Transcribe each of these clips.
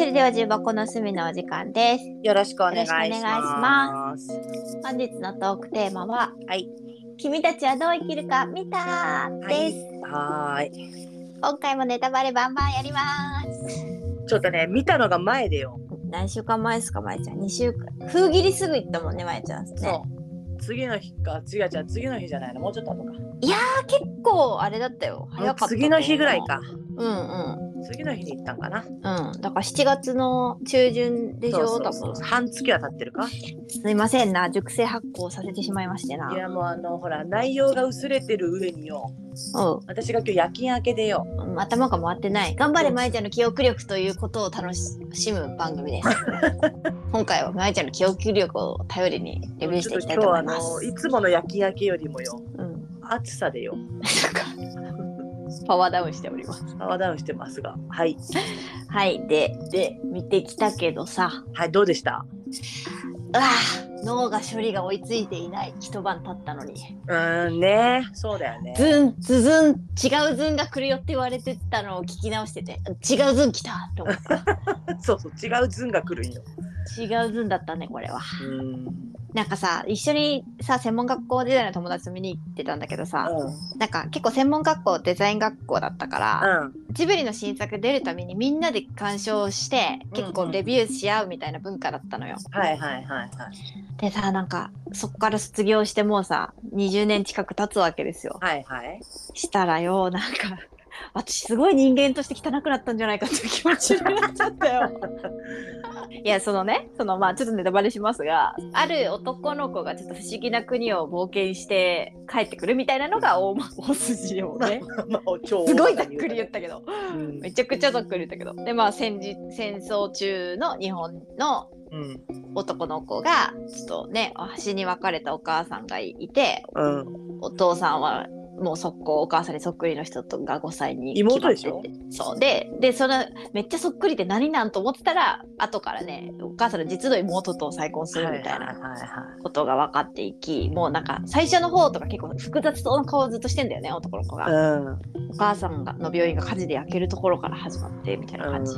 それでは重箱の隅のお時間です。よろしくお願いしよろしくお願いしま。ます本日のトークテーマは、はい。君たちはどう生きるか見たです。はーい。今回もネタバレバンバンやります。ちょっとね、見たのが前でよ。何週間前ですか、まえちゃん。2週間。封切りすぐ行ったもんね、まえちゃん。ね。そう。次の日か、違う違う、次の日じゃないの、もうちょっと後か。あ結構あれだったよ。早かった。次の日ぐらいか。うんうん。次の日に行ったんかな。うん。だから7月の中旬でしょ、そう。そうそう半月は経ってるか？すいませんな。熟成発酵させてしまいましてな。いや、もうあの、ほら、内容が薄れてる上によ。うん。私が今日夜勤明けでよ。うん頭が回ってない。頑張れ、まえちゃんの記憶力ということを楽しむ番組です。今回はまえちゃんの記憶力を頼りにレビューしていきたいと思いまちょっと今日はあの、す。いつもの夜勤明けよりもよ。うん。暑さでよ。パワーダウンしております。パワーダウンしてますが。はい。はい。で、で、見てきたけどさ、はい、どうでした？あ脳が処理が追いついていない。一晩経ったのに。うーんね。そうだよね。ズン、ズズン、違うズンが来るよって言われてたのを聞き直してて、違うズン来たと思った。そうそう、違うズンが来るんよ。違うズンだったね、これは。うん。なんかさ、一緒にさ、専門学校時代の友達と見に行ってたんだけどさ、うなんか結構専門学校デザイン学校だったから、ん。ジブリの新作出るためにみんなで鑑賞して結構レビューし合うみたいな文化だったのよ。はいはいはいはい。でさなんかそこから卒業してもうさ20年近く経つわけですよ。はいはい。したらよなんか私すごい人間として汚くなったんじゃないかっていう気持ちになっちゃったよ。いやそのねそのまあちょっとネタバレしますがある男の子がちょっと不思議な国を冒険して帰ってくるみたいなのが大,、ま、大筋よね。すごいざっくり言ったけど。うん。めちゃくちゃざっくり言ったけど。で、まあ戦時、戦争中の日本のうん。男の子が、ちょっとね、端に別れたお母さんがいて、うん。お父さんはもう速攻お母さんにそっくりの人とが5歳に妹でしょ？そう。ででそのめっちゃそっくりって何なんと思ってたら後からねお母さんの実の妹と再婚するみたいなはいはいはいことが分かっていきもうなんか最初の方とか結構複雑そうな顔をずっとしてんだよね男の子が。はい。お母さんがの病院が火事で焼けるところから始まってみたいな感じ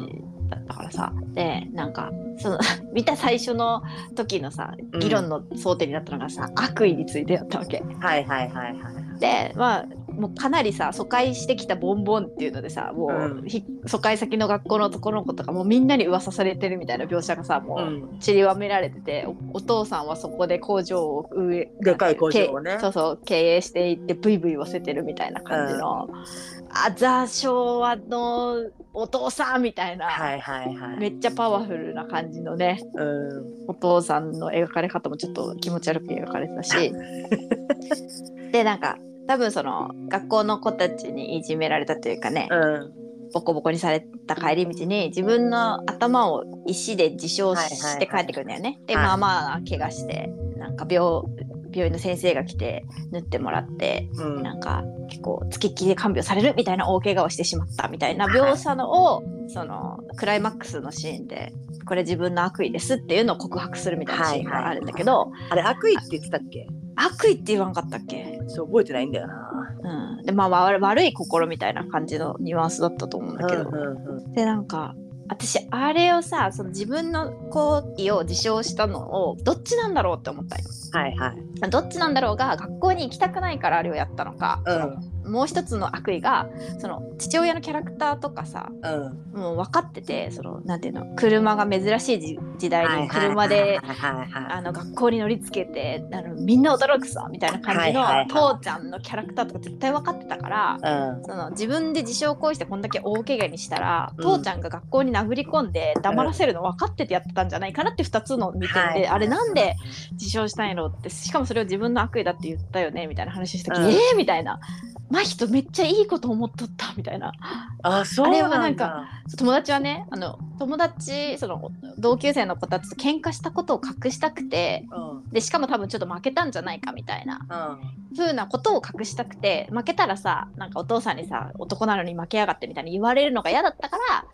だったからさ、でなんかその 見た最初の時のさ議論の争点になったのがさ、悪意についてだったわけ。うん。はいはいはいはい。でまあもうかなりさ疎開してきたボンボンっていうのでさもう、うんひ疎開先の学校の男の子とかもうみんなに噂されてるみたいな描写がさもう、うん。散りばめられてておお父さんはそこで工場を運営でかい工場をねけそうそう経営していってブイブイ言わせてるみたいな感じの、あザ昭和のお父さんみたいな、はいはいはい。めっちゃパワフルな感じのねうん。お父さんの描かれ方もちょっと気持ち悪く描かれてたし でなんか多分その学校の子たちにいじめられたというかね、うん。ボコボコにされた帰り道に自分の頭を石で自傷はいはいはいして帰ってくるんだよね。ではいまあまあ怪我してなんか病病院の先生が来て縫ってもらってうん。なんか結構付きっきりで看病されるみたいな大怪我をしてしまったみたいな描写のをそのクライマックスのシーンでこれ自分の悪意ですっていうのを告白するみたいなシーンがあるんだけど、あれ悪意って言ってたっけ？悪意って言わんかったっけ？そう覚えてないんだよな。うん、でまあ悪悪い心みたいな感じのニュアンスだったと思うんだけど、うんうんうん。でなんか私あれをさその自分の行為を自称したのをどっちなんだろうって思ったよ。はいはい。どっちなんだろうが学校に行きたくないからあれをやったのか、うんもう一つの悪意がその父親のキャラクターとかさうん。もう分かっててそのなんていうの車が珍しい時時代に車で学校に乗りつけてあのみんな驚くさみたいな感じの父ちゃんのキャラクターとか絶対分かってたからうん。その自分で自傷行為してこんだけ大怪我にしたら、うん。父ちゃんが学校に殴り込んで黙らせるの分かっててやってたんじゃないかなって2つの見てて、はいあれなんで自傷したいのってしかもそれを自分の悪意だって言ったよねみたいな話した時、うん。えーみたいな真人めっちゃいいこと思っとったみたいなあ、そうあれはななんんかだ。友達はねあの友達その同級生の子たちと喧嘩したことを隠したくてうん。でしかも多分ちょっと負けたんじゃないかみたいなうん。風なことを隠したくて負けたらさなんかお父さんにさ男なのに負けやがってみたいに言われるのが嫌だったから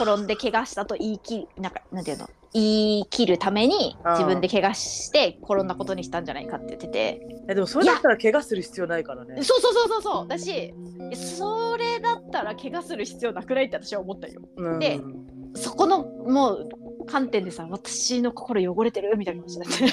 転んで怪我したと言い切るなんかなんていうの？言い切るためにうん。自分で怪我して転んだことにしたんじゃないかって言ってて。えでもそれだったら怪我する必要ないからね。そうそうそうそうそう。だしそれだったら怪我する必要なくないって私は思ったよ。うん。でそこのもう観点でさ私の心汚れてる？みたいな感じになって。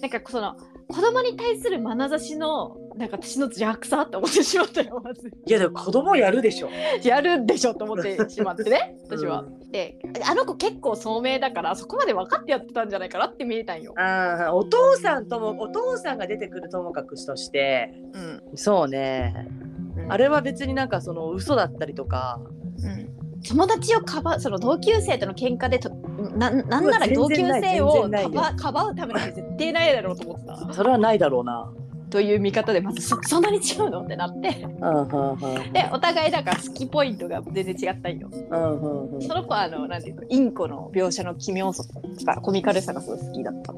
なんかその子供に対する眼差しのなんか私の邪悪さって思ってしまったよまず。いやでも子供やるでしょ。やるんでしょと思ってしまってね私は。うであの子結構聡明だからそこまで分かってやってたんじゃないかなって見えたんよ。ああお父さんともお父さんが出てくるともかくとして。うん。そうね。うん。あれは別になんかその嘘だったりとかうん友達をかばうその同級生との喧嘩でとななんなら同級生をかばかばうために絶対ないだろうと思ってたそれはないだろうな。という見方でまずそそんなに違うの？ってなってでお互いだから好きポイントが全然違ったんよ。その子はあのなんていうのインコの描写の奇妙さとかコミカルさがすごい好きだった。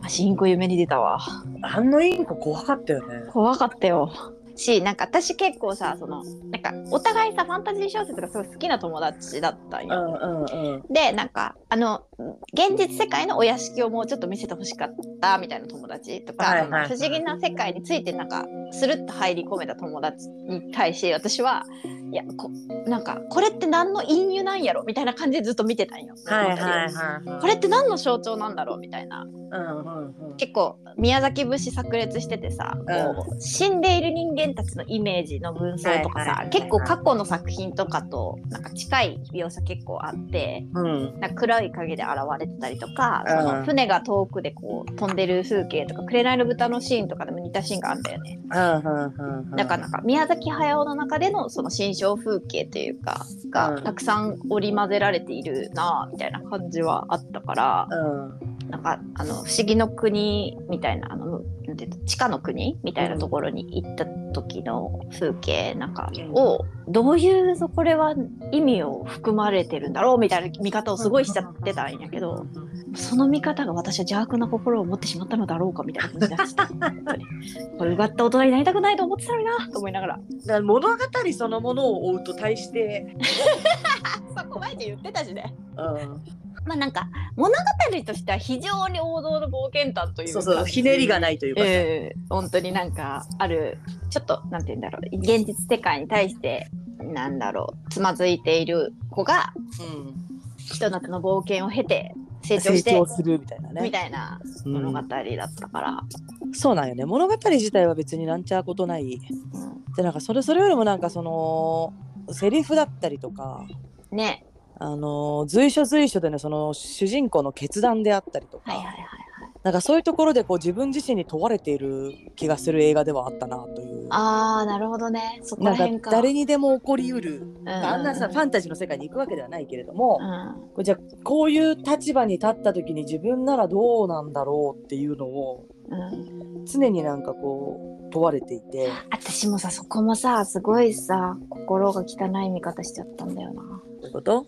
私インコ夢に出たわ。あのインコ怖かったよね。怖かったよ。しなんか私結構さそのなんかお互いさファンタジー小説がすごい好きな友達だったんうよ。んうんうん。でなんかあの現実世界のお屋敷をもうちょっと見せてほしかったみたいな友達とか、はいはいはい不思議な世界についてなんかスルッと入り込めた友達に対し私はいやこなんかこれって何の隠喩なんやろみたいな感じでずっと見てたんよ。はいはいはい。これって何の象徴なんだろうみたいなうんうんうん。結構宮崎節炸裂しててさ、こう死んでいる人間たちのイメージの文章とかはいはいはいはいさ結構過去の作品とかとなんか近い描写結構あってうんなんか黒い影で現れてたりとか、うんその船が遠くでこう飛んでる風景とか紅の豚のシーンとかでも似たシーンがあるんだよね。うんだからなんか宮崎駿の中でのその新象風景というかうがん。たくさん織り交ぜられているなあみたいな感じはあったから。うん。なんかあの不思議の国みたいなあのなんていうの地下の国みたいなところに行った時の風景なんかをどういうそこれは意味を含まれてるんだろうみたいな見方をすごいしちゃってたんやけどその見方が私は邪悪な心を持ってしまったのだろうかみたいな感じ になってたこれうがった大人になりたくないと思ってたのになと思いながら。だから物語そのものを追うと対して、そこ前で言ってたしね。うん、まあなんか物語としては非常に王道の冒険探というか。そうそうひねりがないというか。さ、ええ本当になんかあるちょっとなんて言うんだろう現実世界に対してなんだろうつまずいている子がうん、ひと夏の冒険を経て成長成して長するみたいなね。みたいなうん物語だったから、そうなんよね。物語自体は別になんちゃうことない。でなんかそれそれよりもなんかそのセリフだったりとかうんね。あの随所随所でねその主人公の決断であったりとか、はいはいはいなんかそういうところでこう自分自身に問われている気がする映画ではあったなという。あーなるほどね。そこら辺か誰にでも起こりうる、うん。あんなさファンタジーの世界に行くわけではないけれども、うん。じゃあこういう立場に立った時に自分ならどうなんだろうっていうのをうん、常になんかこう問われていて。私もさそこもさすごいさ心が汚い見方しちゃったんだよな。どういうこと？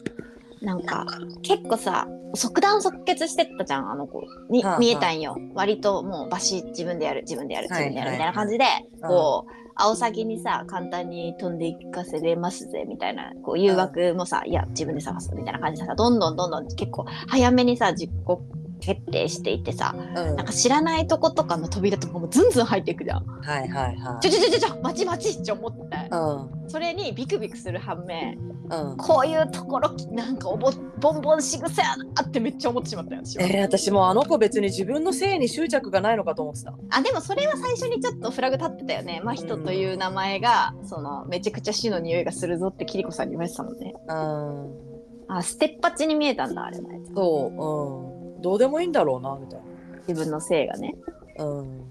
なんか結構さ即断即決してったじゃんあの子。にはあはあ見えたんよ。割ともうバシッ自分でやる自分でやる自分でやるはいみたいな感じで、うん。こうアオサギにさ簡単に飛んでいかせれますぜみたいなこう誘惑もさ、いや自分で探すみたいな感じでさどんどんどんどん結構早めにさ実行決定していってさうん。なんか知らないとことかの扉とかもずんずん入っていくじゃん。はいはいはちょちょちょちょちょ待ち待ちって思って。い。うん。それにビクビクする反面うん。こういうところなんかおぼボンボンしぐせやなってめっちゃ思ってしまったよ私はえー、私もあの子別に自分の性に執着がないのかと思ってた。あでもそれは最初にちょっとフラグ立ってたよね真人という名前がそのめちゃくちゃ死の匂いがするぞってキリコさんに言われてたもんねうん。あステッパチに見えたんだあれのやつそう、うん。どうでもいいんだろうなみたい自分の性がねな。うん。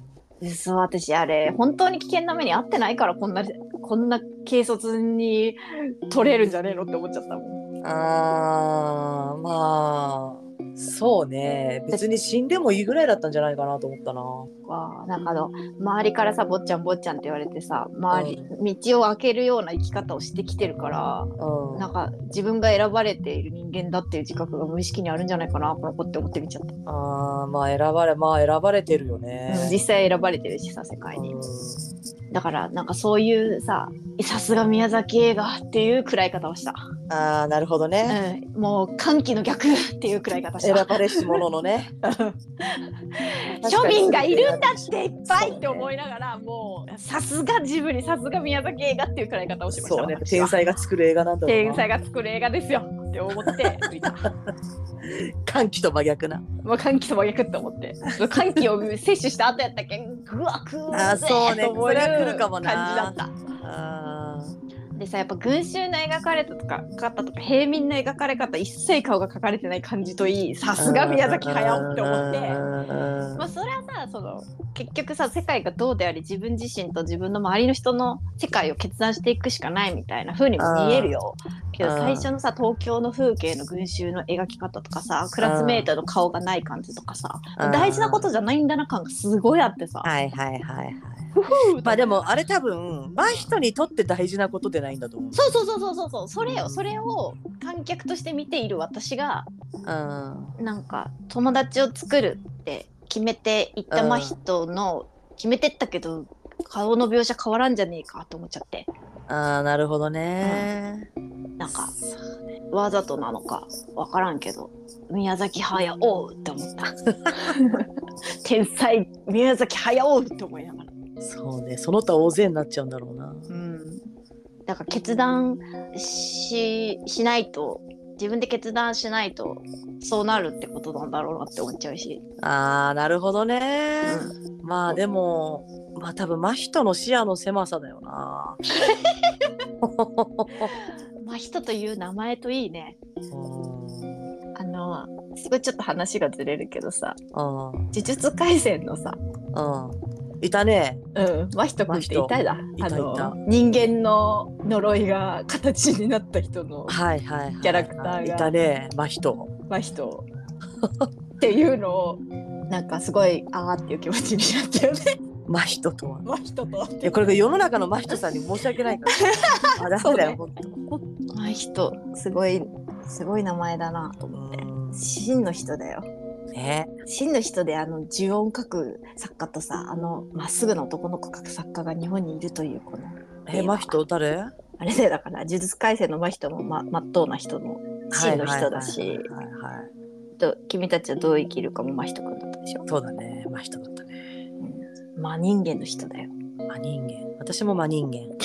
そう私あれ本当に危険な目に遭ってないからこんなこんな軽率に取れるんじゃねえのって思っちゃったもん。あーまあ。そうね別に死んでもいいぐらいだったんじゃないかなと思ったな。わあなんかあの周りからさ坊ちゃん坊ちゃんって言われてさ周り、道を開けるような生き方をしてきてるからうん。なんか自分が選ばれている人間だっていう自覚が無意識にあるんじゃないかなこの子って思ってみちゃった、あーまあ選ばれまあ選ばれてるよね。うん実際選ばれてるしさ世界にうんだからなんかそういうささすが宮崎映画っていう食らい方をした、ああなるほどね、うん、もう歓喜の逆っていう食らい方し選たばれし者のね。庶民がいるんだっていっぱいって思いながらもうさすがジブリさすが宮崎映画っていう食らい方をしました。そうね。天才が作る映画なんだろうな。天才が作る映画ですよって思って見た。歓喜と真逆な。もう歓喜と真逆って思って。歓喜を摂取した後やったっけぐわくーあそうね。来るかもな。感じだった。あでさやっぱ群衆の描かれたとか方とか平民の描かれ方一切顔が描かれてない感じといいさーすが宮崎駿って思って。うんまあ、それはさその結局さ世界がどうであり自分自身と自分の周りの人の世界を決断していくしかないみたいな風にも見えるよ。けど最初のさ東京の風景の群衆の描き方とかさクラスメートの顔がない感じとかさ大事なことじゃないんだな感がすごいあってさ。はいはいはいはいまあでもあれ多分真人にとって大事なことでないんだと思う。そうそうそうそうそうそう。それよそれを観客として見ている私がうん。なんか友達を作るって決めていった真人の決めてったけど顔の描写変わらんじゃねえかと思っちゃって。ああなるほどね、なんかわざとなのかわからんけど宮崎駿って思った。天才宮崎駿って思いながらそうね。その他大勢になっちゃうんだろうな。うん。だから決断ししないと自分で決断しないとそうなるってことなんだろうなって思っちゃうし、あーなるほどね、うん。まあでもまあ多分真人の視野の狭さだよな。まあ人という名前といいね。うん。あのすごいちょっと話がずれるけどさ。うん。呪術廻戦のさ。うんいたね。うん、真人君っていただ。いたあのいた。人間の呪いが形になった人のはいはいはいキャラクターが。いたね。真人。真人。っていうのをなんかすごいあーっていう気持ちになったよね。真人とは。真人といやこれが世の中の真人さんに申し訳ないから。あダメだよ、本真人すごいすごい名前だなと思って。当うん。真の人だよね。真の人であの呪音書く作家とさあのまっすぐな男の子書く作家が日本にいるというこのえ真人誰？あれだよだから呪術廻戦の真人もままっとうな人の真の人だし、と君たちはどう生きるかも真人くんだったでしょ、そうだね真人だったね。うん、真人間の人だよ。真人間。私も真人間。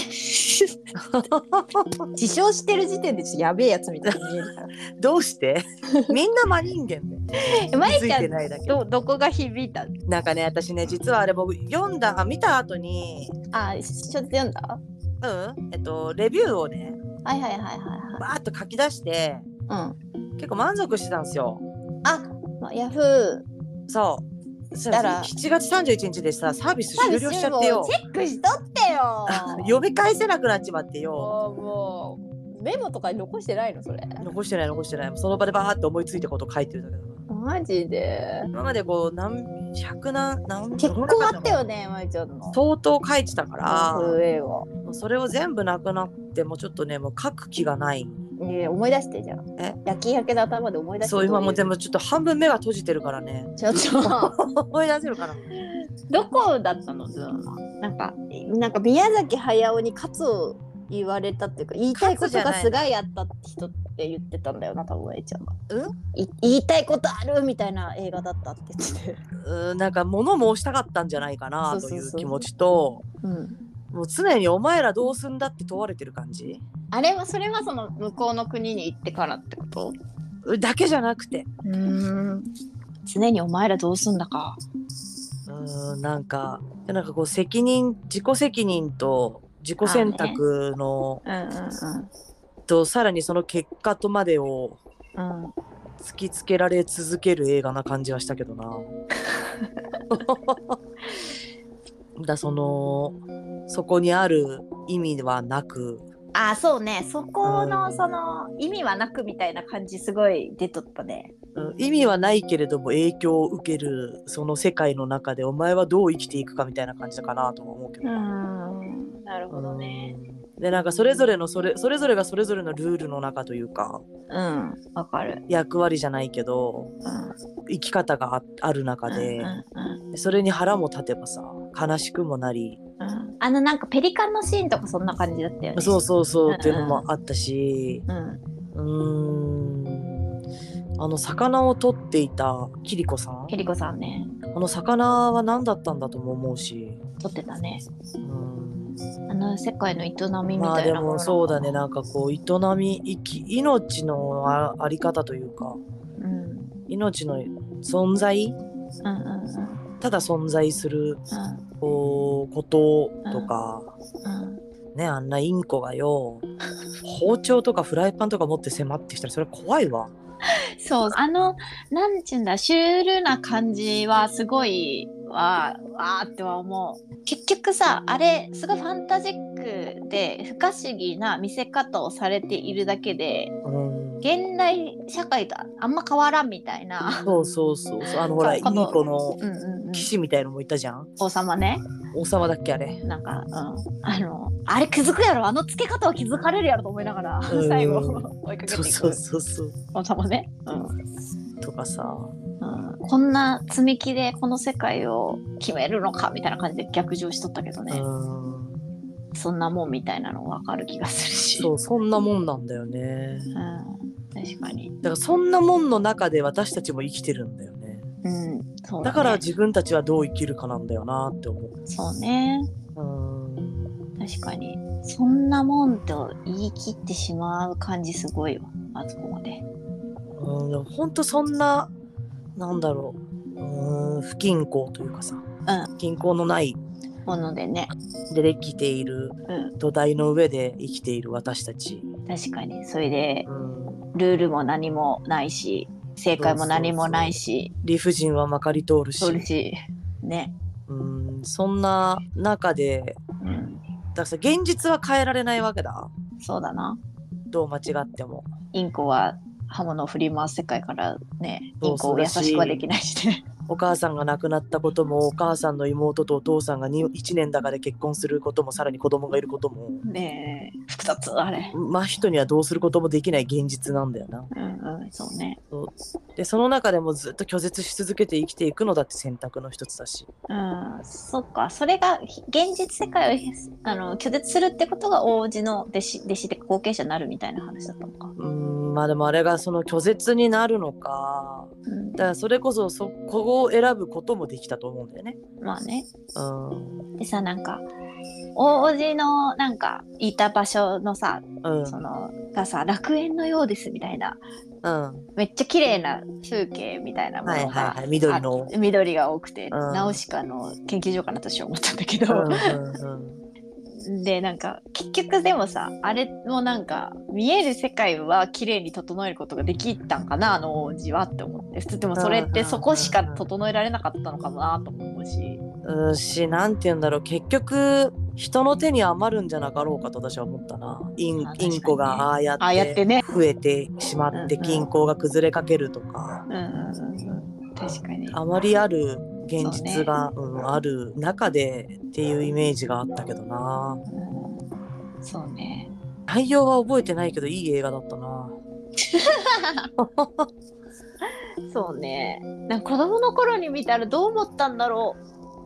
自称してる時点でやべえやつみたいに見えるから。どうして？みんな真人間でえま気づいいちゃんてないだけ。どどこが響いた？なんかね私ね実はあれ僕読んだあ見た後に。あちょっと読んだ？うん。えっとレビューをねはいはいはいはいバーッと書き出してはいうん。結構満足してたんですよ。あ、まあ、ヤフーそうそしたら7月31日でさサービス終了しちゃってよ。チェックしとってよ。読み返せなくなっちまってよ。もうメモとかに残してないのそれ。残してない残してない。その場でバーって思いついたこと書いてるだけだからマジで。今までこう何百何何結構あったよねまいちゃんの。相当書いてたから。映画もうそれを全部なくなってもうちょっとねもう書く気がない。いや思い出してじゃん。え？夜勤明けの頭で思い出して。そう今もうでももちょっと半分目が閉じてるからね。ちょっと。思い出せるかなどこだったのズーマなんかなんか宮崎駿に勝つを言われたっていうか言いたいことがすごいあった人って言ってたんだよな多分えいちゃんが、うん？い言いたいことあるみたいな映画だったって言ってて、うーんなんか物申したかったんじゃないかなという気持ちと。うん、もう常にお前らどうすんだって問われてる感じ。あれはそれはその向こうの国に行ってからってこと？だけじゃなくて。うん。常にお前らどうすんだか。うーんなんかでなんかこう責任自己責任と自己選択の、うんうんとさらにその結果とまでを突きつけられ続ける映画な感じはしたけどな。だそのそこにある意味はなく。あそうね。そこうんのその意味はなくみたいな感じすごい出とったね。うん意味はないけれども影響を受けるその世界の中でお前はどう生きていくかみたいな感じかなとも思うけど。ん。なるほどね。うんでなんかそれぞれのそれそれぞれがそれぞれのルールの中というかうん。わかる。役割じゃないけどうん。生き方があある中でうんうんでそれに腹も立てばさ悲しくもなり。うん。あのなんかペリカンのシーンとかそんな感じだったよね。そうそうそううんっていうのもあったし。うんあの魚を取っていたキリコさん？ケリコさんね、あの魚は何だったんだとも思うし、撮ってたね。うん、あの世界の営みみまあでたいなもそうだね。な。なんかこう営み生き命のああり方というか。うん。命の存在？うんうんうん。ただ存在するうん。こうこととか、うん。ねあんなインコがよ包丁とかフライパンとか持って迫ってきたらそれ怖いわ。そう、あの、なんちゅうんだ、シュールな感じはすごい、わー、わーっては思う。結局さ、あれ、すごいファンタジックで不可思議な見せ方をされているだけで、うん、現代社会とあんま変わらんみたいな。そうそうそうそうあのほらインこの騎。士みたいのもいたじゃん王様ね。王様だっけあれ。なんか、うん。あの、あれ気づくやろ、あの付け方は気づかれるやろと思いながら、うん最後追いかけていくそうそうそうそう王様ね。うん。とかさうんこんな積み木でこの世界を決めるのか？みたいな感じで逆上しとったけどね、うんそんなもんみたいなの分かる気がするし。そうそんなもんなんだよね。うん、確かに、だからそんなもんの中で私たちも生きてるんだよね。うん、そうだね。から自分たちはどう生きるかなんだよなって思う。そうね。うん。確かにそんなもんと言い切ってしまう感じすごいわあそこまで。うんでもほんとそんななんだろう。うん不均衡というかさ、う均衡のないものでね、でできているうん、土台の上で生きている私たち、確かに。それでうん、ルールも何もないし正解も何もないし。理不尽はまかり通るし。ね、うん。そんな中でうん、だからさ現実は変えられないわけだ。そうだな。どう間違っても。インコは刃物を振り回す世界からね、インコを優しくはできないしね。お母さんが亡くなったこともお母さんの妹とお父さんが1年だかで結婚することもさらに子供がいることもねえ、複雑、あれ。真人にはどうすることもできない現実なんだよな。うんうん、そうね。でその中でもずっと拒絶し続けて生きていくのだって選択の一つだし。うん、そっか、それがひ現実世界をあの拒絶するってことが王子の弟子弟子で後継者になるみたいな話だったのか。うんまあでもあれがその拒絶になるのかうんだからそれこそそこを選ぶこともできたと思うんだよね。まあね。うん。でさ、なんか、王子のなんかいた場所のさ、うん。そのがさ、楽園のようですみたいな、うん。めっちゃ綺麗な風景みたいなものが、はいはいはい。緑の。あ緑が多くて、ん。ナウシカの研究所かなと私は思ったんだけど、うんうんでなんか結局でもさあれもなんか見える世界は綺麗に整えることができたんかなあの王子はって思って。でもそれってそこしか整えられなかったのかもなとも思うし。うんしなんて言うんだろう。結局人の手に余るんじゃなかろうかと私は思ったな。インね。インコがああやって増えてしまってうんうん均衡が崩れかけるとか、うんうんうんうん。確かに。あまりある現実がう、ん、ある中でっていうイメージがあったけどな。うん。そうね。内容は覚えてないけどいい映画だったな。そうね。なんか子供の頃に見たらどう思ったんだろ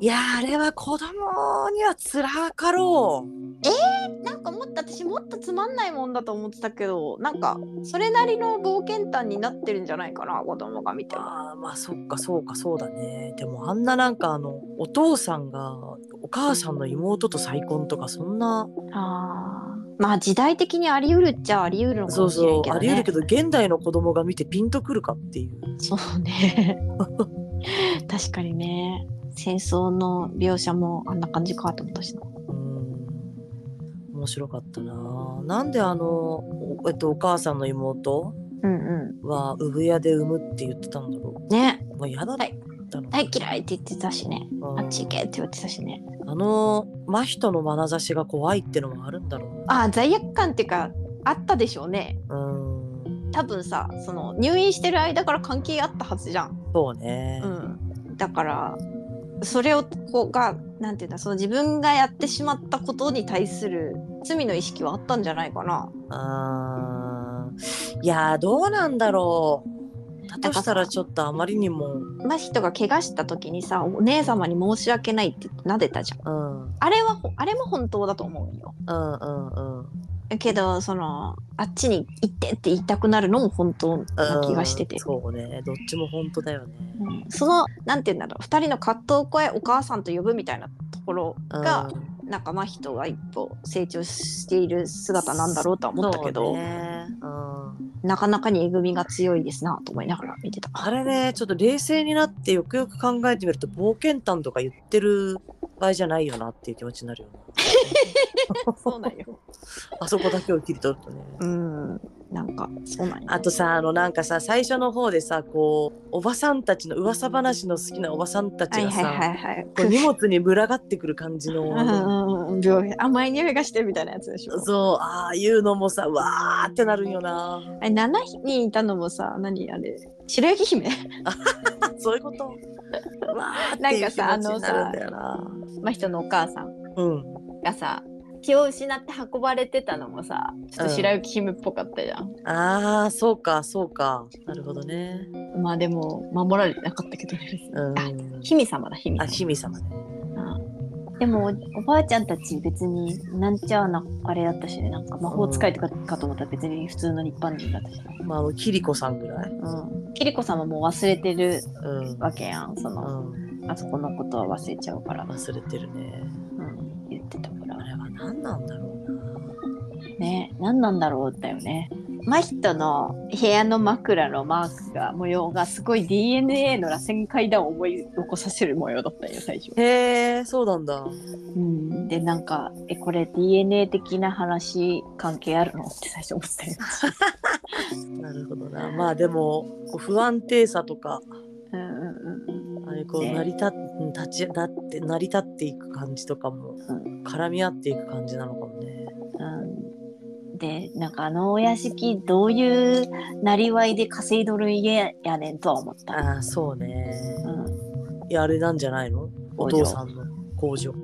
いやーあれは子供にはつらかろううなんかもっと私もっとつまんないもんだと思ってたけどなんかそれなりの冒険譚になってるんじゃないかな子供が見てもあーまあそっかそうかそうだねでもあんななんかあのお父さんがお母さんの妹と再婚とかそんなあーまあ時代的にあり得るっちゃあり得るのかそうもしれそうんけどね。あり得るけど現代の子供が見てピンとくるかっていうそうね。確かにね。戦争の描写もあんな感じかと思ったしな。うん面白かったななんであのお,、えっと、お母さんの妹うんうは産屋で産むって言ってたんだろん。ね。うもう嫌だったの、大嫌いって言ってたしね。うんあっち行けって言ってたしね。あの真人の眼差しが怖いってのもあるんだろうあ罪悪感っていうかあったでしょうね。うん多分さその入院してる間から関係あったはずじゃん。そうね、うん。だからそれをこうがなんていうんだその自分がやってしまったことに対する罪の意識はあったんじゃないかな。あーいやーどうなんだろう。だとしたらちょっとあまりにも。真人が怪我した時にさお姉様に申し訳ないって撫でたじゃん。うん。うんあれはほあれも本当だと思うよ。うんうんけどそのあっちに行ってって言いたくなるのも本当な気がしてて、そうね。どっちも本当だよね。うん。そのなんて言うんだろう。2人の葛藤を超えお母さんと呼ぶみたいなところが、なんか真人が一歩成長している姿なんだろうとは思ったけど、そうね。うんなかなかにえぐみが強いですなと思いながら見てた。あれねちょっと冷静になってよくよく考えてみると冒険譚とか言ってる場合じゃないよなっていう気持ちになるよな そうなんよ。あそこだけを切り取るとねうん、なんかそうなんよ。あとさあのなんかさ最初の方でさこうおばさんたちの噂話の好きなおばさんたちがさ、荷物に群がってくる感じの、うん甘い匂いがしてみたいなやつでしょ。そうああいうのもさうわーってなるんよなあれ7人いたのもさ何あれ白雪姫？そういうこと？うわーっていう気持ちになるんだよな。真人のお母さんうん。がさ気を失って運ばれてたのもさちょっと白雪姫っぽかったじゃん。あーそうかそうか。なるほどね。まあでも守られてなかったけどね。うん。あ姫様だ姫様。あ。姫様ね。うんでもおばあちゃんたち別になんちゃなあれだったしね。なんか魔法使いとかかと思ったら別に普通の一般人だったし、まあキリコさんぐらい。うん、キリコ様も忘れてるうん。わけやん。その、うん。あそこのことは忘れちゃうから、忘れてるね。うん、言ってたから。あれは何なんだろうな。ね。何なんだろうだよね真人の部屋の枕のマークが模様がすごい DNA の螺旋階段を思い起こさせる模様だったよ最初。へえそうなんだ。うん、でなんかえこれ DNA 的な話関係あるの？って最初思ったよ。なるほどな。まあでも不安定さとかうんうんうんあれこうね成り立っ立ちだって成り立っていく感じとかもうん。絡み合っていく感じなのかもね。うん、でなんかあのお屋敷どういうなりわいで稼いどる家やねんとは思った。ああそうねうん、いやあれなんじゃないの？お父さんの工場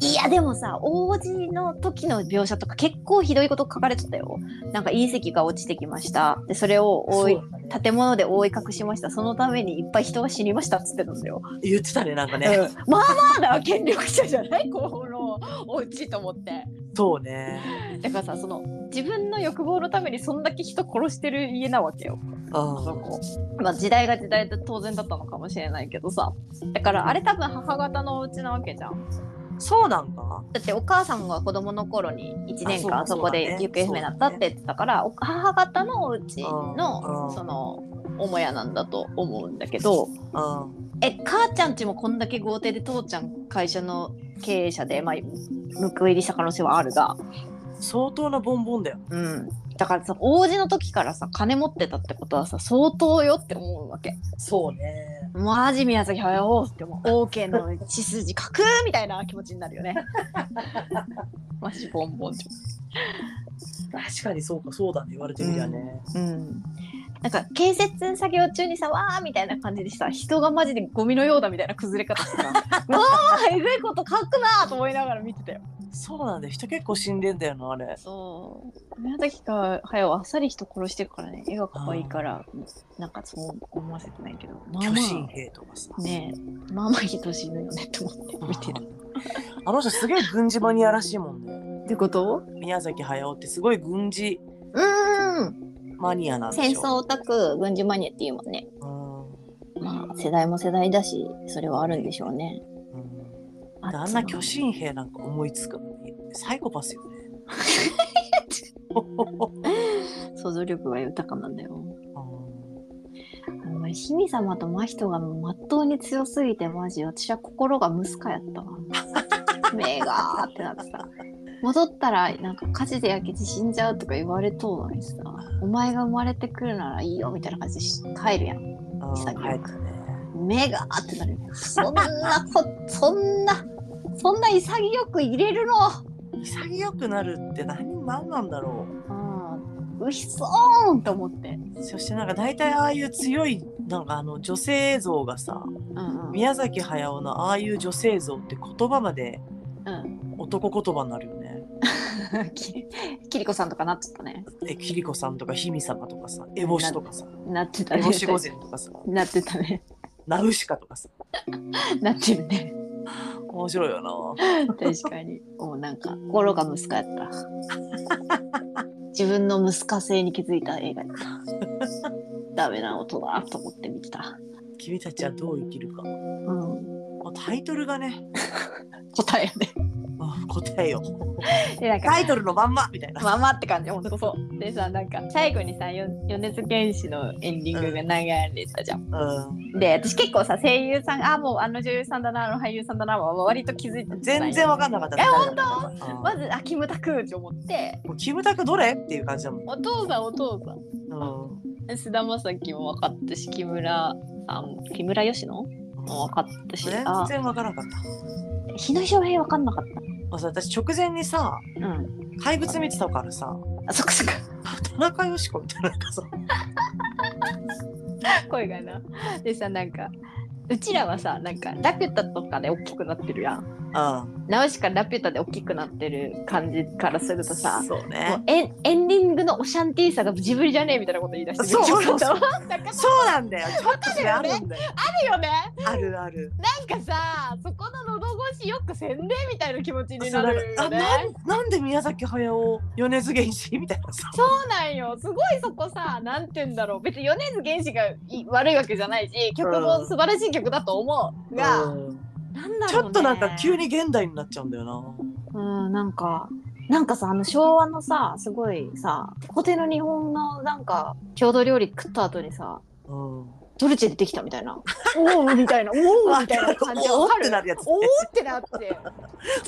いやでもさ王子の時の描写とか結構ひどいこと書かれてたよ。なんか隕石が落ちてきました。でそれを覆い建物で覆い隠しました。そのためにいっぱい人が死にましたっつってたんだよ。言ってたねなんかね、うんまあまあな権力者じゃない？この お家と思って。そうね。だからさその自分の欲望のためにそんだけ人殺してる家なわけよ。あそこまあ時代が時代で当然だったのかもしれないけどさ。だからあれ多分母方のお家なわけじゃん。そうなんか？だってお母さんが子供の頃に1年間あそこで行方不明になったって言ってたから、お母方のお家のその母屋なんだと思うんだけどあえ母ちゃんちもこんだけ豪邸で父ちゃん会社の経営者で、まあ、報い入りした可能性はあるが、相当なボンボンだようん、だからさ王子の時からさ金持ってたってことはさ相当よって思うわけ。そうねマジ宮崎駿ってもう OK の血筋書くみたいな気持ちになるよね。マジボンボンじ確かにそうかそうだね言われてみりゃね、ゃん。うん。なんか建設作業中にさわーみたいな感じでさ人がマジでゴミのようだみたいな崩れ方してさ わーえぐいこと書くなーと思いながら見てたよ。そうなんだよ。人結構死んでんだよなあれ。そう。宮崎駿はあっさり人殺してるからね。絵が可愛いからなんかそう思わせてないけど。まあまあ。兵とかさ、ねえ。まあまあ人死ぬよねって思って見てる。あの人すげえ軍事マニアらしいもんね。ってこと？宮崎駿ってすごい軍事。うーんマニアなんで戦争オタク軍事マニアっていうもんね。うんまあ世代も世代だしそれはあるんでしょうね。うん。であんな巨神兵なんか思いつくサイコパスよね。想像力が豊かなんだよ。姫様と真人がまっとうに強すぎてマジ私は心がムスカやったわ。目がーってなってさ戻ったらなんか火事で焼けて死んじゃうとか言われとうのにさお前が生まれてくるならいいよみたいな感じでし帰るやん。あ潔く。ね。目がーってなる。よそんなこそんなそんな潔く入れるの？潔くなるって何何なんだろう。んうひそーんと思って、うそしてなんか大体ああいう強いなんかあの女性像がさうんうん。宮崎駿のああいう女性像って言葉までうん、男言葉になるよね。き キリコさんとかなってたね。えキリコさんとかヒミ様とかさエボシとかさ。なってたね。エボシ御前とかさ。なってたね。ナウシカとかさ。なってるね。面白いよな。確かに。もうなんか心が息子やった。自分の息子性に気づいた映画やった。ダメな音だと思って見てた。君たちはどう生きるか。うん。タイトルがね。答えやね。あ答えよ。でなんかタイトルのまんまみたいな。まあまって感じほんとそう。でさなんか最後にさよ米津玄師のエンディングが流れたじゃん、うん。で私結構さ声優さんあもうあの女優さんだなあの俳優さんだなは割と気づいて全然わかんなかったえ本当まずあキムタクって思って。キムタクどれ？っていう感じだもん、お父さんお父さん。うん、菅田将暉も分かったし木村さん木村佳乃？も分かったし全あ然わからなかった日野翔平分かんなかっもうさ私直前にさたうん怪物見てたからさ。あそっかそっか。田中よし子みたいななんかさ。声がな。でさなんかうちらはさなんかラピュタとかで大きくなってるやん。うん。ナウシカラピュタで大きくなってる感じからするとさもそうね。うエンエンディングのオシャンティーさがジブリじゃねえみたいなこと言い出してそうそうそう。なんかそうなんだよ。ちょっとそれあるんだよ。あるよね。あるある。なんかさそこのしよくせんでみたいな気持ちになるよね。なんなんで宮崎駿米津玄師みたいなさ。そうなんよ。すごいそこさなんて言うんだろう。別に米津玄師がい悪いわけじゃないし曲も素晴らしい曲だと思うが、うん。なんだろう、ね、ちょっとなんか急に現代になっちゃうんだよな。うんなんかなんかさあの昭和のさすごいさ古典の日本のなんか郷土料理食った後にさうんドルチェ出てきたみたいな。おおみたいな。おおみたいな感じ。わかる。ってなるやつおおってなって。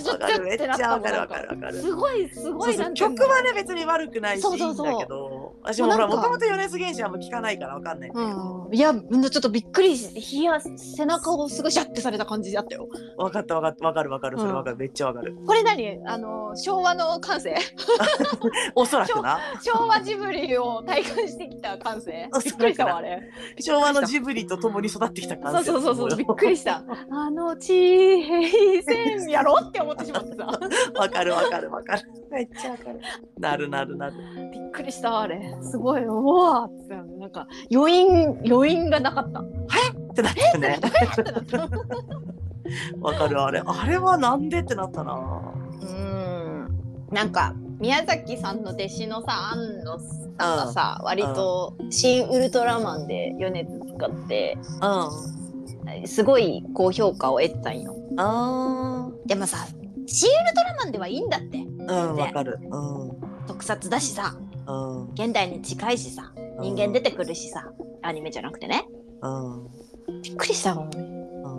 ちょわかるめっちゃわかる。わかるわかるすごいすごい曲はね別に悪くないしいいそうんそうそうだけど私もほらもともと米津玄師はあんま聞かないからわかんないんだけど、うん、いやちょっとびっくりし冷や背中をすごいシャッてされた感じだったよわかったわかったわかるわかるそれわかる、めっちゃわかるこれ何あの昭和の感性おそらくな昭和ジブリを体感してきた感性あびっくりしたわあれ昭和のジブリと共に育ってきた感じ。そうそうそうそうびっくりした。あの地平線やろって思ってしまってさ。わかるわかるわかる。めっちゃわかる。なるなるなる。びっくりしたあれ。すごい。うわーってなんか余韻余韻がなかった。ってなったよね。わかるあれ。あれはなんでってなったな。うん。なんか宮崎さんの弟子のさ安野さんがさ、割と「新ウルトラマン」で米津使ってうん。すごい高評価を得てたんよ。あでもさ「新ウルトラマン」ではいいんだって。ーうんわかる。うん。特撮だしさ。うん。現代に近いしさ。人間出てくるしさ。アニメじゃなくてね。うん。びっくりしたもんうん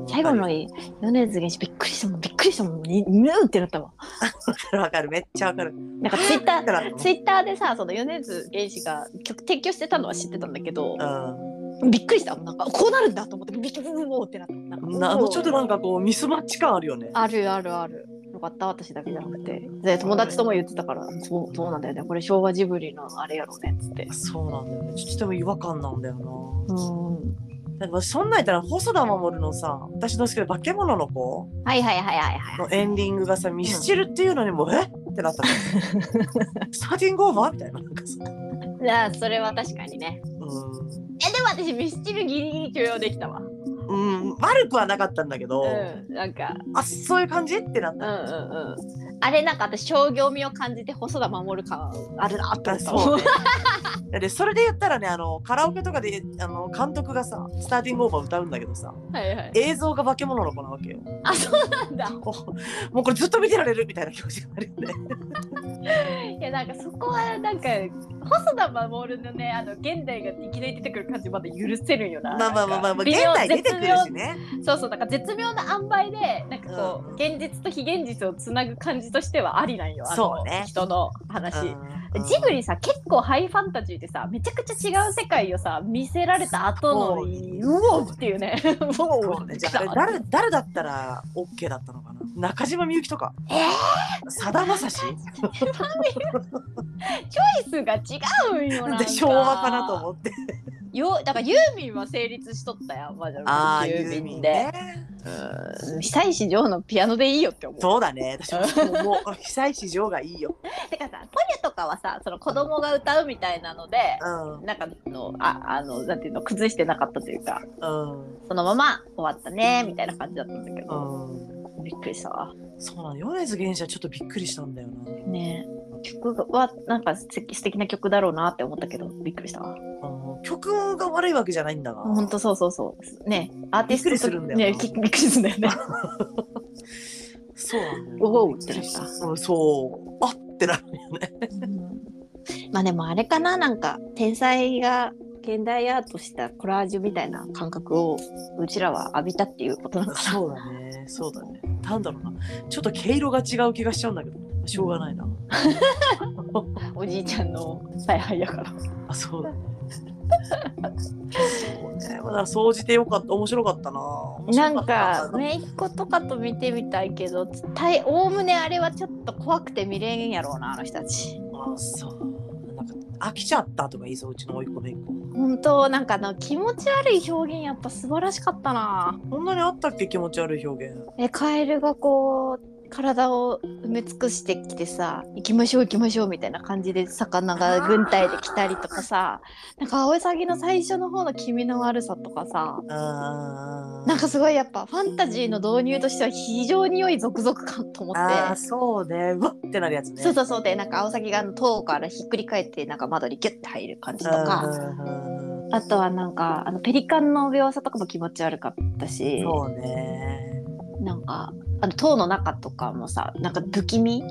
最後の米津玄師びっくりしたもんびっくりしたもん。にぬーってなったわ。わかるわかるめっちゃわかる。なんかツイッター ツイッターでさその米津玄師が曲提供してたのは知ってたんだけどうん。びっくりしたなんかこうなるんだと思ってびっくりおーってなった。なんかなちょっとなんかこうミスマッチ感あるよね。あるあるある。よかった私だけじゃなくて。で友達とも言ってたからそうそうなんだよね。これ昭和ジブリのあれやろうねっつって。そうなんだよね。ちょっとでも違和感なんだよな。うんなんかそんなん言ったら細田守のさ私の好きな化け物の子はいはいはいはいはい。のエンディングがさミスチルっていうのにもうえ？ってなったの。スターティングオーバー？みたいななんかさ。じゃあそれは確かにね。うえでも私ミスチルギリギリ許容できたわ。ん、うん、悪くはなかったんだけど、うんなんか。あそういう感じ？ってなっうんうた、んうんあれなんか私商業味を感じて細田守感あるなって思った。そうね。でそれで言ったらねあのカラオケとかであの監督がさスターティングオーバー歌うんだけどさはいはい。映像が化け物の子なわけよ。あそうなんだ。もうこれずっと見てられるみたいな気持ちがあるよね。いやなんかそこはなんか細田守のねあの現代がいきなり出てくる感じまだ許せるんよな。まあまあまあまあ、まあ、現代出てくるしね。そうそうなんか絶妙な塩梅でなんかこう、うん。現実と非現実をつなぐ感じとしてはありなんよあのそうね。人の話。うん。ジブリさ結構ハイファンタジーでさめちゃくちゃ違う世界をさ見せられた後のそううおーっていうね。うおーそうね、じゃあ誰誰だったら OK だったのかな？中島みゆきとか。えさだまさし？チョイスが違うんよなんか。で昭和かなと思って。いよだからユーミンは成立しとったやんマジでああユーユーミンで、ね。うん。久石譲のピアノでいいよって思う。そうだね。私ももう被災市場がいいよ。てかさポニョとかはさその子供が歌うみたいなので、うん。なんかのああのなんていうの崩してなかったというかうん。そのまま終わったねみたいな感じだったんだけうど、ん。びっくりしたわ。そうなの。米津玄師はちょっとびっくりしたんだよな。ね曲はなんか素敵な曲だろうなって思ったけどびっくりした。曲が悪いわけじゃないんだがほんとそうそうそう。ねアーティストびっくりするんだよな。ねき びっくりするんだよね。そうなんおおってなった。うんそうあってなるよね。うん。まあでもあれかななんか天才が現代アートしたコラージュみたいな感覚をうちらは浴びたっていうことなのかな。そうだね。そうだね。なんだろうな。ちょっと毛色が違う気がしちゃうんだけどしょうがないな。おじいちゃんの采配やから。あそうだね。そうね。まだ総じてよかった面白かったな。なんかめいっ子とかと見てみたいけどおおむねあれはちょっと怖くて見れんやろうなあの人たち。あそう。なんか飽きちゃったとか言いそううちの甥っ子めいっ子。本当なんかあの気持ち悪い表現やっぱ素晴らしかったな。こんなにあったっけ気持ち悪い表現。えカエルがこう体を埋め尽くしてきてさ行きましょう行きましょうみたいな感じで魚が軍隊で来たりとかさなんか青サギの最初の方の気味の悪さとかさなんかすごいやっぱファンタジーの導入としては非常に良い続々感と思って。そうね。うわってなるやつね。そうそうそうでなんか青崎があの塔からひっくり返ってなんか窓にギュッて入る感じとか。うん。あとはなんかあのペリカンの描写とかも気持ち悪かったし。そうね。なんかあの塔の中とかもさなんか不気味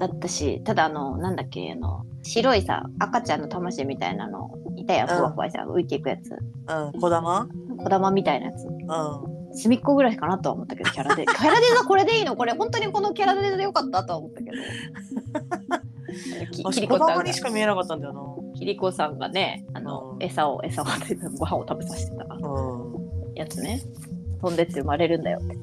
だったしただあのなんだっけあの白いさ赤ちゃんの魂みたいなのいたやんうん。ふわふわした浮いていくやつ。うんこだま小玉みたいなやつ。うん。隅っこぐらいかなとは思ったけどキャラで。キャラデザこれでいいの？これ本当にこのキャラデザでよかったとは思ったけど。きキリコさんにしか見えなかったんだよキリコさんがねあの、うん。餌を餌をご飯を食べさせてたやつね。飛んでって生まれるんだよって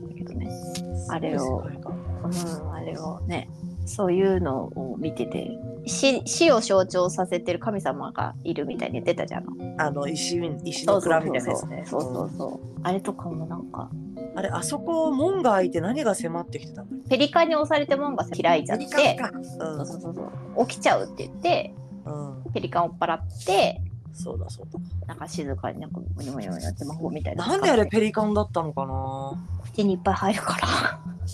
あれをうんあれをねそういうのを見てて死死を象徴させてる神様がいるみたいに言ってたじゃん。あの石石の蔵みたいなやつ。ねそうそうそうあれとかもなんかあれあそこ門が開いて何が迫ってきてたんだっペリカンに押されて門が開いちゃっけてうそうそうそう起きちゃうって言ってうんうん。ペリカンを追っ払ってそうだそうだ。なんか静かになんかモニモニモニやって魔法みたいな。なんであれペリカンだったのかな？口にいっぱい入るから。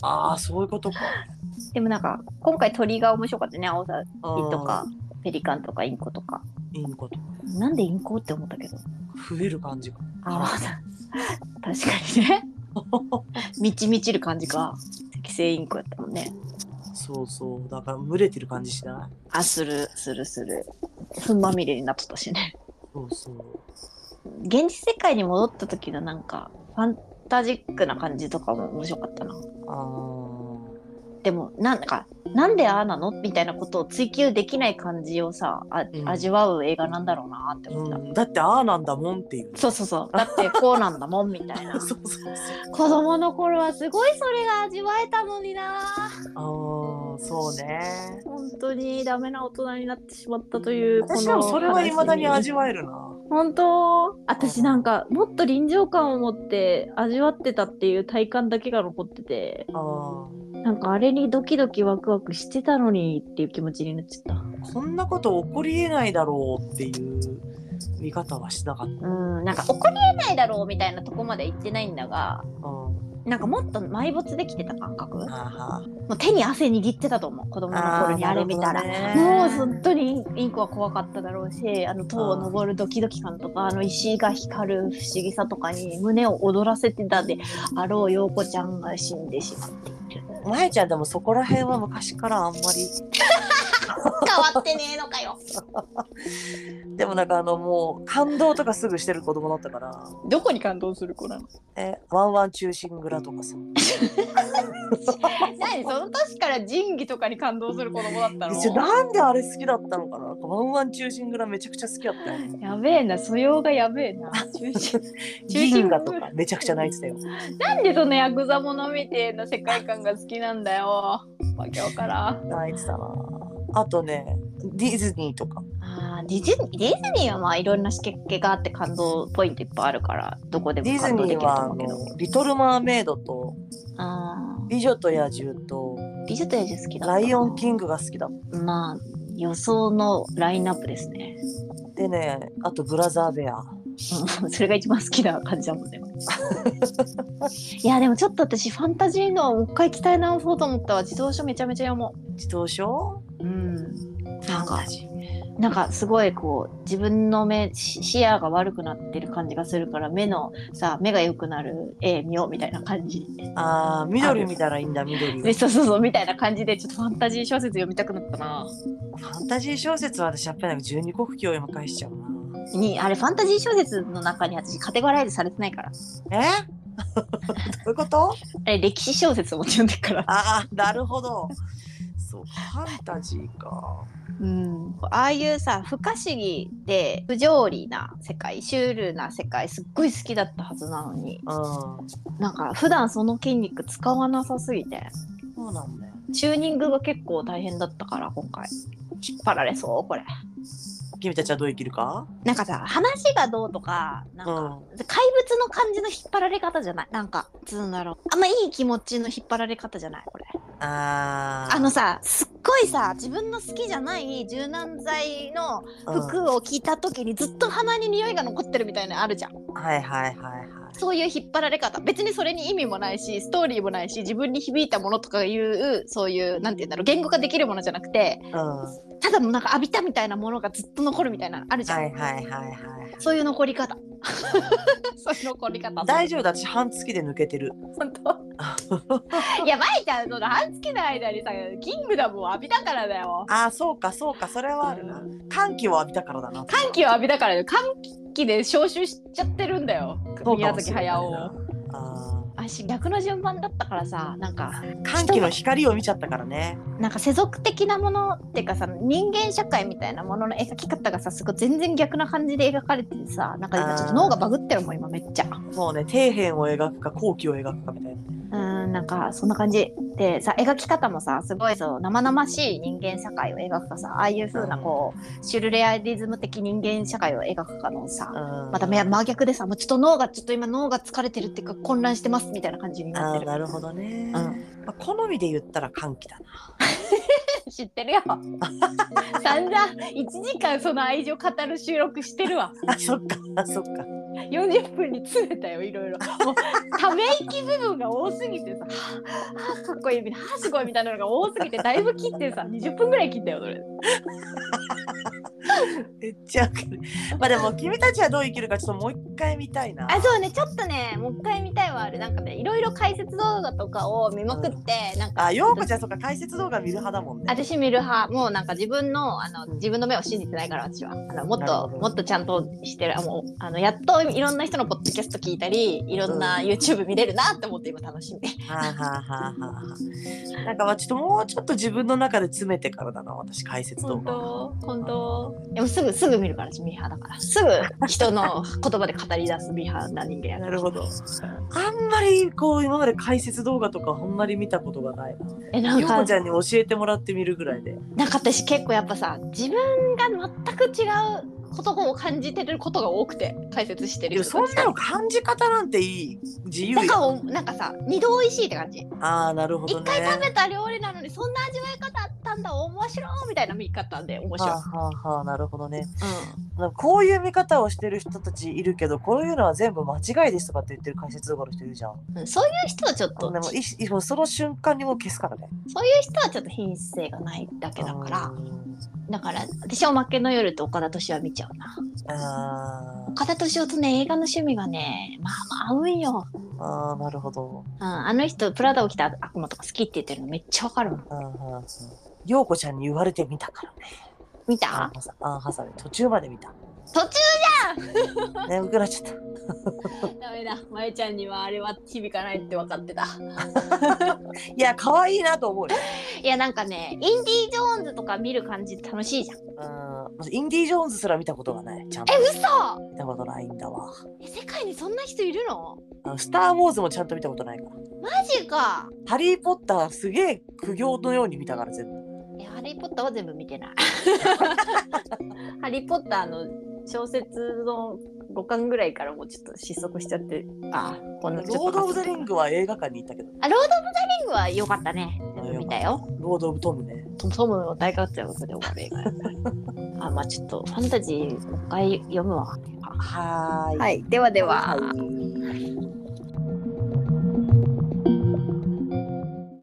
ああそういうことか。でもなんか今回鳥が面白かったね。青サギうんとかペリカンとかインコとか。インコとか。なんでインコって思ったけど。増える感じがああ確かにね。満ち満ちる感じか。赤星インコやったもんね。そうそう。だから群れてる感じしない？あするするする。糞まみれになったしねそうそう。現実世界に戻った時のなんかファンタジックな感じとかも面白かったな。あでもなんかなんでああなのみたいなことを追求できない感じをさあ、うん。味わう映画なんだろうなってー、思った、うん、だってああなんだもんっていう。そうそうそう。だってこうなんだもんみたいな。そうそうそう子供の頃はすごいそれが味わえたのにな。ああそうね。本当にダメな大人になってしまったという私はそれは未だに話味わえるな。本当？私なんかもっと臨場感を持って味わってたっていう体感だけが残っててあなんかあれにドキドキワクワクしてたのにっていう気持ちになっちゃっーこんなこと起こりえないだろうっていう見方はしなかったた。うん。なんか起こりえないだろうみたいなとこまで行ってないんだがうんなんかもっと埋没できてた感覚？もあう手に汗握ってたと思う。子供の頃にあれ見たら。もう本当にインコは怖かっただろうしあの塔を登るドキドキ感とかあの石が光る不思議さとかに胸を躍らせてたであろう陽子ちゃんが死んでしまっている。ーまえちゃんでもそこら辺は昔からあんまり。変 わってねえのかよ。でもなんかあのもう感動とかすぐしてる子供だったから。どこに感動する子なの？えワンワン中心蔵とかさ。何？その年から仁義とかに感動する子供だったの？一応なんであれ好きだったのかな？なんかワンワン中心蔵めちゃくちゃ好きだったよ。やべえな素養がやべえな。中心中心 銀河とかめちゃくちゃ泣いてたよ。なんでそのヤクザものみてえな世界観が好きなんだよ。わけわからん。泣いてたなあとねディズニーとか。あーディズニーディズニーはまあいろんな刺激があって感動ポイントいっぱいあるからどこでもディズ感動できるとニーはあ思うけど。のリトル・マーメイドとあ美女と野獣とー美女と野獣好きだライオン・キングが好きだまあ予想のラインナップですね、でねあとブラザーベアうん、それが一番好きな感じだもんね。いやでもちょっと私ファンタジーのもう一回期待直そうと思ったわ。自動書めちゃめちゃ読も自動書？ううんファンタジーなんかすごいこう自分の目し視野が悪くなってる感じがするから目のさ目が良くなる絵見ようみたいな感じ。あー緑見たらいいんだ緑。でそうそうそうみたいな感じでちょっとファンタジー小説読みたくなったな。ファンタジー小説は私やっぱりなんか十二国旗を読み返しちゃうなにあれファンタジー小説の中に私カテゴライズされてないから。え？どういうこと？あれ歴史小説を読んでるから。ああなるほど。そうファンタジーか。うん、ああいうさ不可思議で不条理な世界シュールな世界すっごい好きだったはずなのに。うん。なんか普段その筋肉使わなさすぎて。そうなんだよ。チューニングが結構大変だったから今回。引っ張られそう？これ君たちはどう生きるか？なんかさ話がどうとかなんか、うん。怪物の感じの引っ張られ方じゃない？なんかつうんだろう。あんまいい気持ちの引っ張られ方じゃないこれ。あー。あのさすっごいさ自分の好きじゃない柔軟剤のうん服を着た時にずっと鼻に匂いが残ってるみたいなのあるじゃん。はいはいはいはいそういう引っ張られ方。別にそれに意味もないしストーリーもないし自分に響いたものとかいうそういうなんて言うんだろう言語化できるものじゃなくてうん。はただもうなんか浴びたみたいなものがずっと残るみたいなのあるいじゃん、はいはいはいそういう残り方。そういう残り方。大丈夫だ私半月で抜けてる。本当？いや舞ちゃんその半月の間にさキングダムを浴びたからだよ。ああそうかそうかそれはあるな。歓喜を浴びたからだな。歓喜を浴びたからよ。歓喜で招集しちゃってるんだよ。宮崎駿を。なああし逆の順番だったからさなんかー歓喜の光を見ちゃったからね。なんか世俗的なものっていうかさ人間社会みたいなものの描き方がさすごい全然逆な感じで描かれててさなんか今ちょっと脳がバグってるもん今めっちゃ。もうね底辺を描くか後期を描くかみたいな。ねうーんなんかそんな感じでさ描き方もさすごいそう生々しい人間社会を描くかさああいう風なこうシュルレアリズム的人間社会を描くかのさうんまため真逆でさもうちょっと脳がちょっと今脳が疲れてるっていうか混乱してますみたいな感じになってる。なるほどね、うんまあ、好みで言ったら歓喜だな 知ってるよ。散々1時間その愛情語る収録してるわ。あそっかあそっか40分に詰めたよいろいろ。もうため息部分が多すぎてさ、はあ、はあかっこいいみたいな、はあすごいみたいなのが多すぎてだいぶ切ってさ、20分ぐらい切ったよそれ。めっちゃわかる。まあでも君たちはどう生きるかちょっともう一回見たいな。あそうね。ちょっとねもう一回見たいはある。なんかねいろいろ解説動画とかを見まくって、なんかあようこちゃんそっか解説動画見る派だもんね。私見る派。もうなんか自分のあの自分の目を信じてないから私は。あのもっともっとちゃんとしてる。あもうあのやっといろんな人のポッドキャスト聞いたりいろんな YouTube 見れるなって思って今楽しみはあ、はあはあはあはあ、なんかまあちょっともうちょっと自分の中で詰めてからだな私解説動本画当？本当？でもすぐすぐ見るから私ミーハーだから。すぐ人の言葉で語り出すミーハーな人間やなるほど。あんまりこう今まで解説動画とかあんまり見たことがないな。えなんかちゃんに教えてもらってみるぐらいで。なんか私結構やっぱさ自分が全く違うことを感じてることが多くて解説してるそんなの感じ方なんていい自由なんかよおなんかさ二度美味しいって感じ。ああなるほどね。一回食べた料理なのにそんな味わい方あったんだ面白いみたいな見方で面白い、はあ、はあはあ、なるほどね。なん。かこういう見方をしてる人たちいるけどこういうのは全部間違いですとかって言ってる解説動画の人いるじゃん。うんうん、そういう人はちょっとでもいいもうその瞬間にもう消すからね。そういう人はちょっと品質性がないだけだから。だから私はおまけの夜と岡田敏夫は見ちゃうな。あー。岡田敏夫とね映画の趣味がねまあまあ合うんよ、あーなるほど。うん、あの人プラダを着た悪魔とか好きって言ってるのめっちゃわかるもん。うんうんうんようこちゃんに言われてみたからね。見た？アンハサウェイ途中まで見た。途中眠くなっちゃった ダメだ。まえちゃんにはあれは響かないって分かってた。いや可愛いなと思うよ。いやなんかねインディ・ジョーンズとか見る感じ楽しいじゃん。うん。インディ・ジョーンズすら見たことがない。ちゃんと。え嘘！見たことないんだわ。え世界にそんな人いるの？あのスター・ウォーズもちゃんと見たことないか。らマジか。ハリー・ポッターすげえ苦行のように見たから全部。えあれハリー・ポッターは全部見てない。ハリー・ポッターの小説の5巻ぐらいからもうちょっと失速しちゃって、ああ、こんなちょっとロード・オブ・ザ・リングは映画館に行ったけど、あ、ロード・オブ・ザ・リングは良かったね。見たよ。ロード・オブ・トムね。トトムの大活躍で終わる映画。あ、まあちょっとファンタジーもう一回読むわ。はーい。はい、ではでは。はい